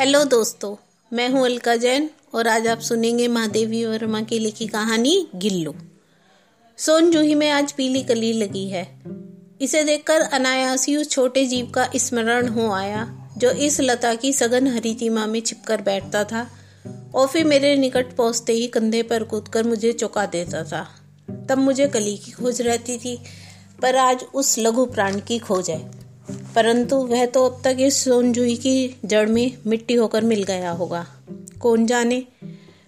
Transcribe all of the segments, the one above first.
Hello दोस्तों, मैं हूँ अलका जैन और आज आप सुनेंगे महादेवी वर्मा की लिखी कहानी गिल्लू। सोन जूही में आज पीली कली लगी है। इसे देखकर अनायास ही उस छोटे जीव का स्मरण हो आया, जो इस लता की सघन हरितिमा में छिपकर बैठता था और फिर मेरे निकट पहुँचते ही कंधे पर कूदकर मुझे चौंका देता था। तब मुझे कली की खोज रहती थी, पर आज उस लघु प्राण की खोज है। परंतु वह तो अब तक इस सोनजुई की जड़ में मिट्टी होकर मिल गया होगा। कौन जाने?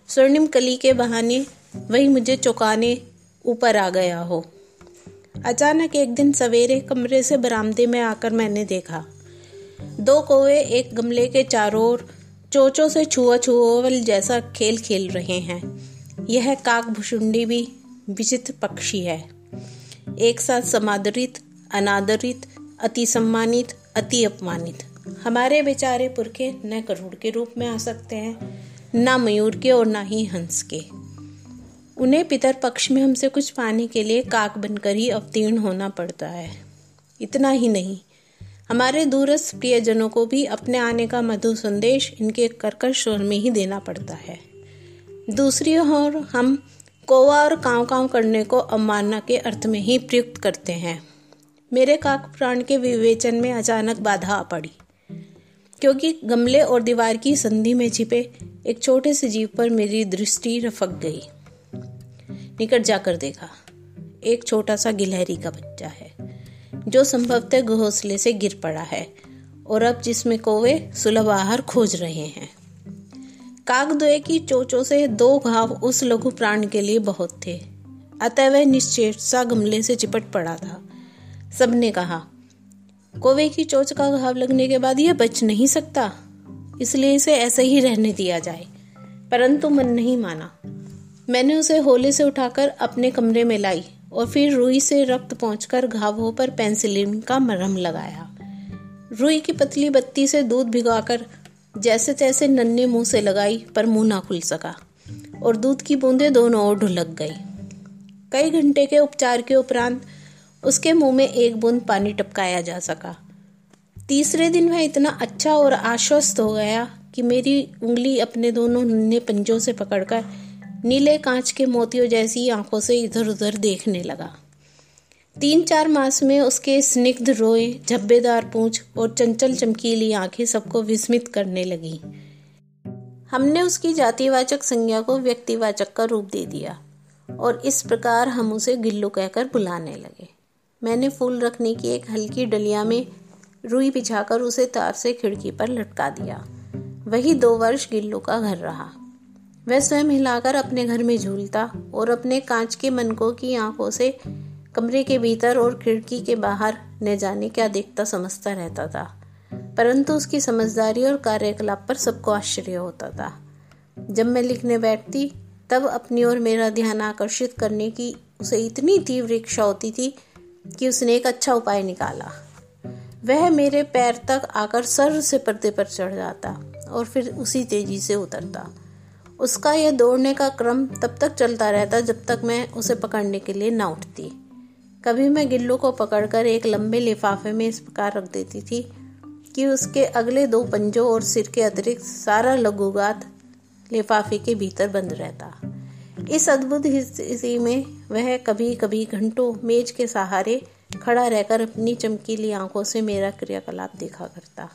स्वर्णिम कली के बहाने वही मुझे चौंकाने ऊपर आ गया हो। अचानक एक दिन सवेरे कमरे से बरामदे में आकर मैंने देखा। दो कौवे एक गमले के चारों ओर चोचों से छुआ छुआवल जैसा खेल खेल रहे हैं। यह काक भुषुंडी भी विचित्र पक्षी है। एक साथ समादरित, अनादरित अति सम्मानित, अति अपमानित। हमारे बेचारे पुरखे न करोड़ के रूप में आ सकते हैं, न मयूर के और न ही हंस के। उन्हें पितर पक्ष में हमसे कुछ पाने के लिए काक बनकर ही अवतीर्ण होना पड़ता है। इतना ही नहीं, हमारे दूरस्थ प्रियजनों को भी अपने आने का मधु संदेश इनके कर्कश स्वर में ही देना पड़ता है। दूसरी ओर हम कोवा और काव काव करने को अवमानना के अर्थ में ही प्रयुक्त करते हैं। मेरे काक प्राण के विवेचन में अचानक बाधा आ पड़ी। क्योंकि गमले और दीवार की संधि में छिपे एक छोटे से जीव पर मेरी दृष्टि रफक गई। निकट जाकर देखा, एक छोटा सा गिलहरी का बच्चा है, जो संभवतः घोंसले से गिर पड़ा है और अब जिसमें कोवे सुलभ आहार खोज रहे हैं। काकद्वय की चोचों से दो घाव उस लघु प्राण के लिए बहुत थे, अतः वह निश्चेष सा गमले से चिपट पड़ा था। सबने कहा, कोवे की चोच का घाव लगने के बाद यह बच नहीं सकता। इसलिए इसे ऐसे ही रहने दिया जाए। परंतु मन नहीं माना। मैंने उसे होले से उठाकर अपने कमरे में लाई और फिर रुई से रक्त पहुंचकर घावों पर पेंसिलिन का मरहम लगाया। रुई की पतली बत्ती से दूध भिगाकर जैसे तैसे नन्हे मुँह से लगाई, पर मुँह ना खुल सका और दूध की बूंदे दोनों ओर ढुलक गई। कई घंटे के उपचार के उपरांत उसके मुँह में एक बूंद पानी टपकाया जा सका। तीसरे दिन वह इतना अच्छा और आश्वस्त हो गया कि मेरी उंगली अपने दोनों नन्हे पंजों से पकड़कर नीले कांच के मोतियों जैसी आँखों से इधर उधर देखने लगा। तीन चार मास में उसके स्निग्ध रोए, झब्बेदार पूंछ और चंचल चमकीली आँखें सबको विस्मित करने लगी। हमने उसकी जातिवाचक संज्ञा को व्यक्तिवाचक का रूप दे दिया और इस प्रकार हम उसे गिल्लू कहकर बुलाने लगे। मैंने फूल रखने की एक हल्की डलिया में रुई बिछाकर उसे तार से खिड़की पर लटका दिया। वही दो वर्ष गिल्लू का घर रहा। वह स्वयं हिलाकर अपने घर में झूलता और अपने कांच के मनकों की आँखों से कमरे के भीतर और खिड़की के बाहर न जाने क्या देखता समझता रहता था। परंतु उसकी समझदारी और कार्यकलाप पर सबको आश्चर्य होता था। जब मैं लिखने बैठती, तब अपनी ओर मेरा ध्यान आकर्षित करने की उसे इतनी तीव्र इच्छा होती थी कि उसने एक अच्छा उपाय निकाला। वह मेरे पैर तक आकर सर से पर्दे पर चढ़ जाता और फिर उसी तेज़ी से उतरता। उसका यह दौड़ने का क्रम तब तक चलता रहता जब तक मैं उसे पकड़ने के लिए ना उठती। कभी मैं गिल्लू को पकड़कर एक लंबे लिफाफे में इस प्रकार रख देती थी कि उसके अगले दो पंजों और सिर के अतिरिक्त सारा लघुगात लिफाफे के भीतर बंद रहता। इस अद्भुत स्थिति में वह कभी कभी घंटों मेज के सहारे खड़ा रहकर अपनी चमकीली आँखों से मेरा क्रियाकलाप देखा करता।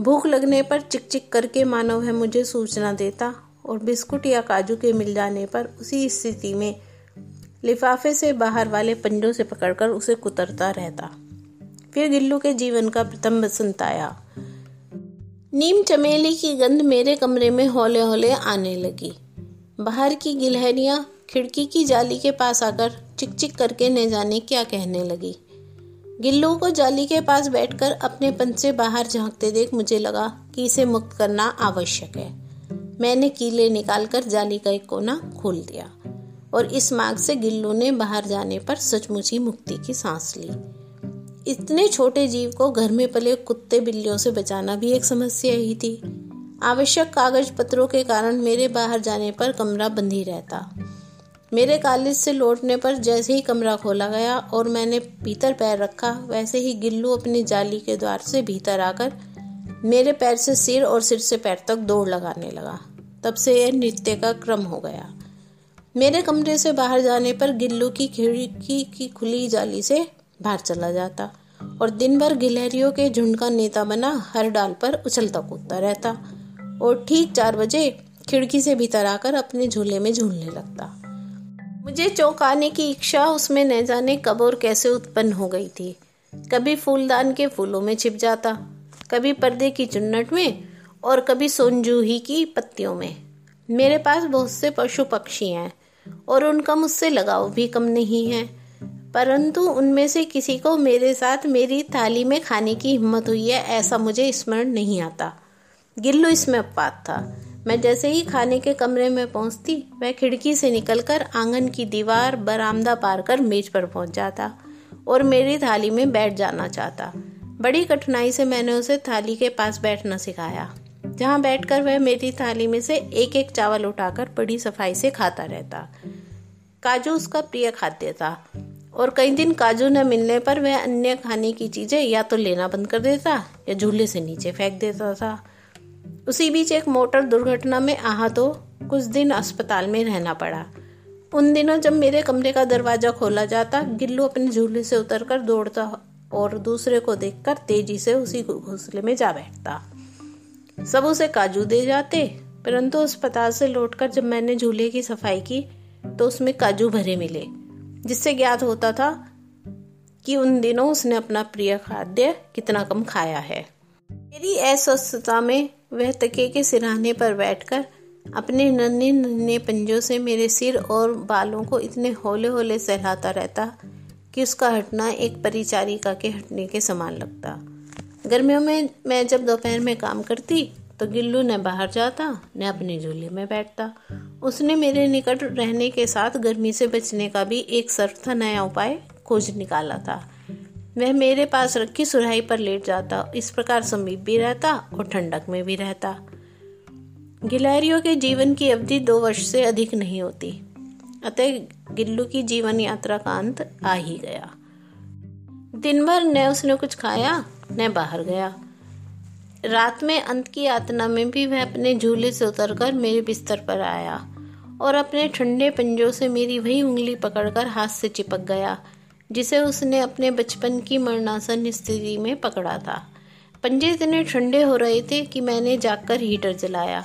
भूख लगने पर चिक चिक करके मानो वह मुझे सूचना देता और बिस्कुट या काजू के मिल जाने पर उसी स्थिति में लिफाफे से बाहर वाले पंजों से पकड़कर उसे कुतरता रहता। फिर गिल्लू के जीवन का प्रथम बसंत आया। नीम चमेली की गंध मेरे कमरे में हौले हौले आने लगी। बाहर की गिलहरियाँ खिड़की की जाली के पास आकर चिक चिक करके न जाने क्या कहने लगी। गिल्लू को जाली के पास बैठकर अपने पंच से बाहर झांकते देख मुझे लगा कि इसे मुक्त करना आवश्यक है। मैंने कीले निकालकर जाली का एक कोना खोल दिया और इस मार्ग से गिल्लू ने बाहर जाने पर सचमुच ही मुक्ति की सांस ली। इतने छोटे जीव को घर में पले कुत्ते बिल्लियों से बचाना भी एक समस्या ही थी। आवश्यक कागज़ पत्रों के कारण मेरे बाहर जाने पर कमरा बंद ही रहता। मेरे कॉलेज से लौटने पर जैसे ही कमरा खोला गया और मैंने भीतर पैर रखा, वैसे ही गिल्लू अपनी जाली के द्वार से भीतर आकर मेरे पैर से सिर और सिर से पैर तक दौड़ लगाने लगा। तब से यह नृत्य का क्रम हो गया। मेरे कमरे से बाहर जाने पर गिल्लू की खिड़की की खुली जाली से बाहर चला जाता और दिन भर गिलहरियों के झुंड का नेता बना हर डाल पर उछलता कूदता रहता। और ठीक चार बजे खिड़की से भीतर आकर अपने झूले में झूलने लगता। मुझे चौंकाने की इच्छा उसमें न जाने कब और कैसे उत्पन्न हो गई थी। कभी फूलदान के फूलों में छिप जाता, कभी पर्दे की चुन्नट में और कभी सोनजूही की पत्तियों में। मेरे पास बहुत से पशु पक्षी हैं और उनका मुझसे लगाव भी कम नहीं है, परंतु उनमें से किसी को मेरे साथ मेरी थाली में खाने की हिम्मत हुई है ऐसा मुझे स्मरण नहीं आता। गिल्लू इसमें अपात था। मैं जैसे ही खाने के कमरे में पहुँचती, वह खिड़की से निकलकर आँगन की दीवार बरामदा पार कर मेज पर पहुँच जाता और मेरी थाली में बैठ जाना चाहता। बड़ी कठिनाई से मैंने उसे थाली के पास बैठना सिखाया, जहाँ बैठकर वह मेरी थाली में से एक एक चावल उठाकर बड़ी सफ़ाई से खाता रहता। काजू उसका प्रिय खाद्य था और कई दिन काजू न मिलने पर वह अन्य खाने की चीज़ें या तो लेना बंद कर देता या झूले से नीचे फेंक देता था। उसी बीच एक मोटर दुर्घटना में आहा तो कुछ दिन अस्पताल में रहना पड़ा। उन दिनों जब मेरे कमरे का दरवाज़ा खोला जाता, गिल्लू अपने झूले से उतरकर दौड़ता और दूसरे को देखकर तेज़ी से उसी घोंसले में जा बैठता। सब उसे काजू दे जाते, परंतु अस्पताल से लौटकर जब मैंने झूले की सफ़ाई की तो उसमें काजू भरे मिले, जिससे ज्ञात होता था कि उन दिनों उसने अपना प्रिय खाद्य कितना कम खाया है। मेरी अस्वस्थता में वह तके के सिराने पर बैठकर अपने नन्हे नन्हे पंजों से मेरे सिर और बालों को इतने होले होले सहलाता रहता कि उसका हटना एक परिचारिका के हटने के समान लगता। गर्मियों में मैं जब दोपहर में काम करती तो गिल्लू न बाहर जाता, न अपने झूले में बैठता। उसने मेरे निकट रहने के साथ गर्मी से बचने का भी एक सर्वथा नया उपाय खोज निकाला था। वह मेरे पास रखी सुराही पर लेट जाता, इस प्रकार समीप भी रहता और ठंडक में भी रहता। गिलहरियों के जीवन की अवधि दो वर्ष से अधिक नहीं होती, अतः गिल्लू की जीवन यात्रा का अंत आ ही गया। दिन भर न उसने कुछ खाया, न बाहर गया। रात में अंत की यातना में भी वह अपने झूले से उतरकर मेरे बिस्तर पर आया और अपने ठंडे पंजों से मेरी वही उंगली पकड़कर हाथ से चिपक गया। जिसे उसने अपने बचपन की मरणासन स्थिति में पकड़ा था। पंजे इतने ठंडे हो रहे थे कि मैंने जाकर हीटर जलाया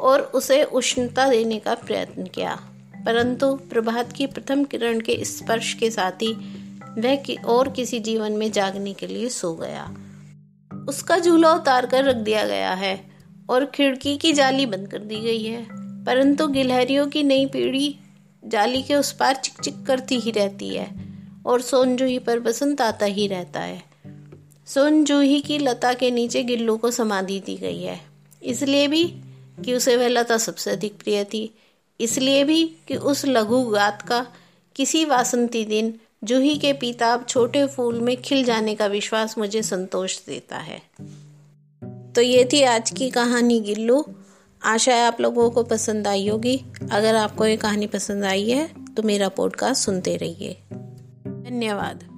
और उसे उष्णता देने का प्रयत्न किया। परंतु प्रभात की प्रथम किरण के स्पर्श के साथ ही वह कि और किसी जीवन में जागने के लिए सो गया। उसका झूला उतार कर रख दिया गया है और खिड़की की जाली बंद कर दी गई है। परंतु गिलहरियों की नई पीढ़ी जाली के उस पार चिक चिक करती ही रहती है। और सोनजूही पर बसंत आता ही रहता है। सोनजूही की लता के नीचे गिल्लू को समाधि दी गई है। इसलिए भी कि उसे वह लता सबसे अधिक प्रिय थी। इसलिए भी कि उस लघु गात का किसी वासंती दिन जूही के पीताब छोटे फूल में खिल जाने का विश्वास मुझे संतोष देता है। तो ये थी आज की कहानी गिल्लू। आशा है आप लोगों को पसंद आई होगी। अगर आपको ये कहानी पसंद आई है तो मेरा पॉडकास्ट सुनते रहिए। धन्यवाद।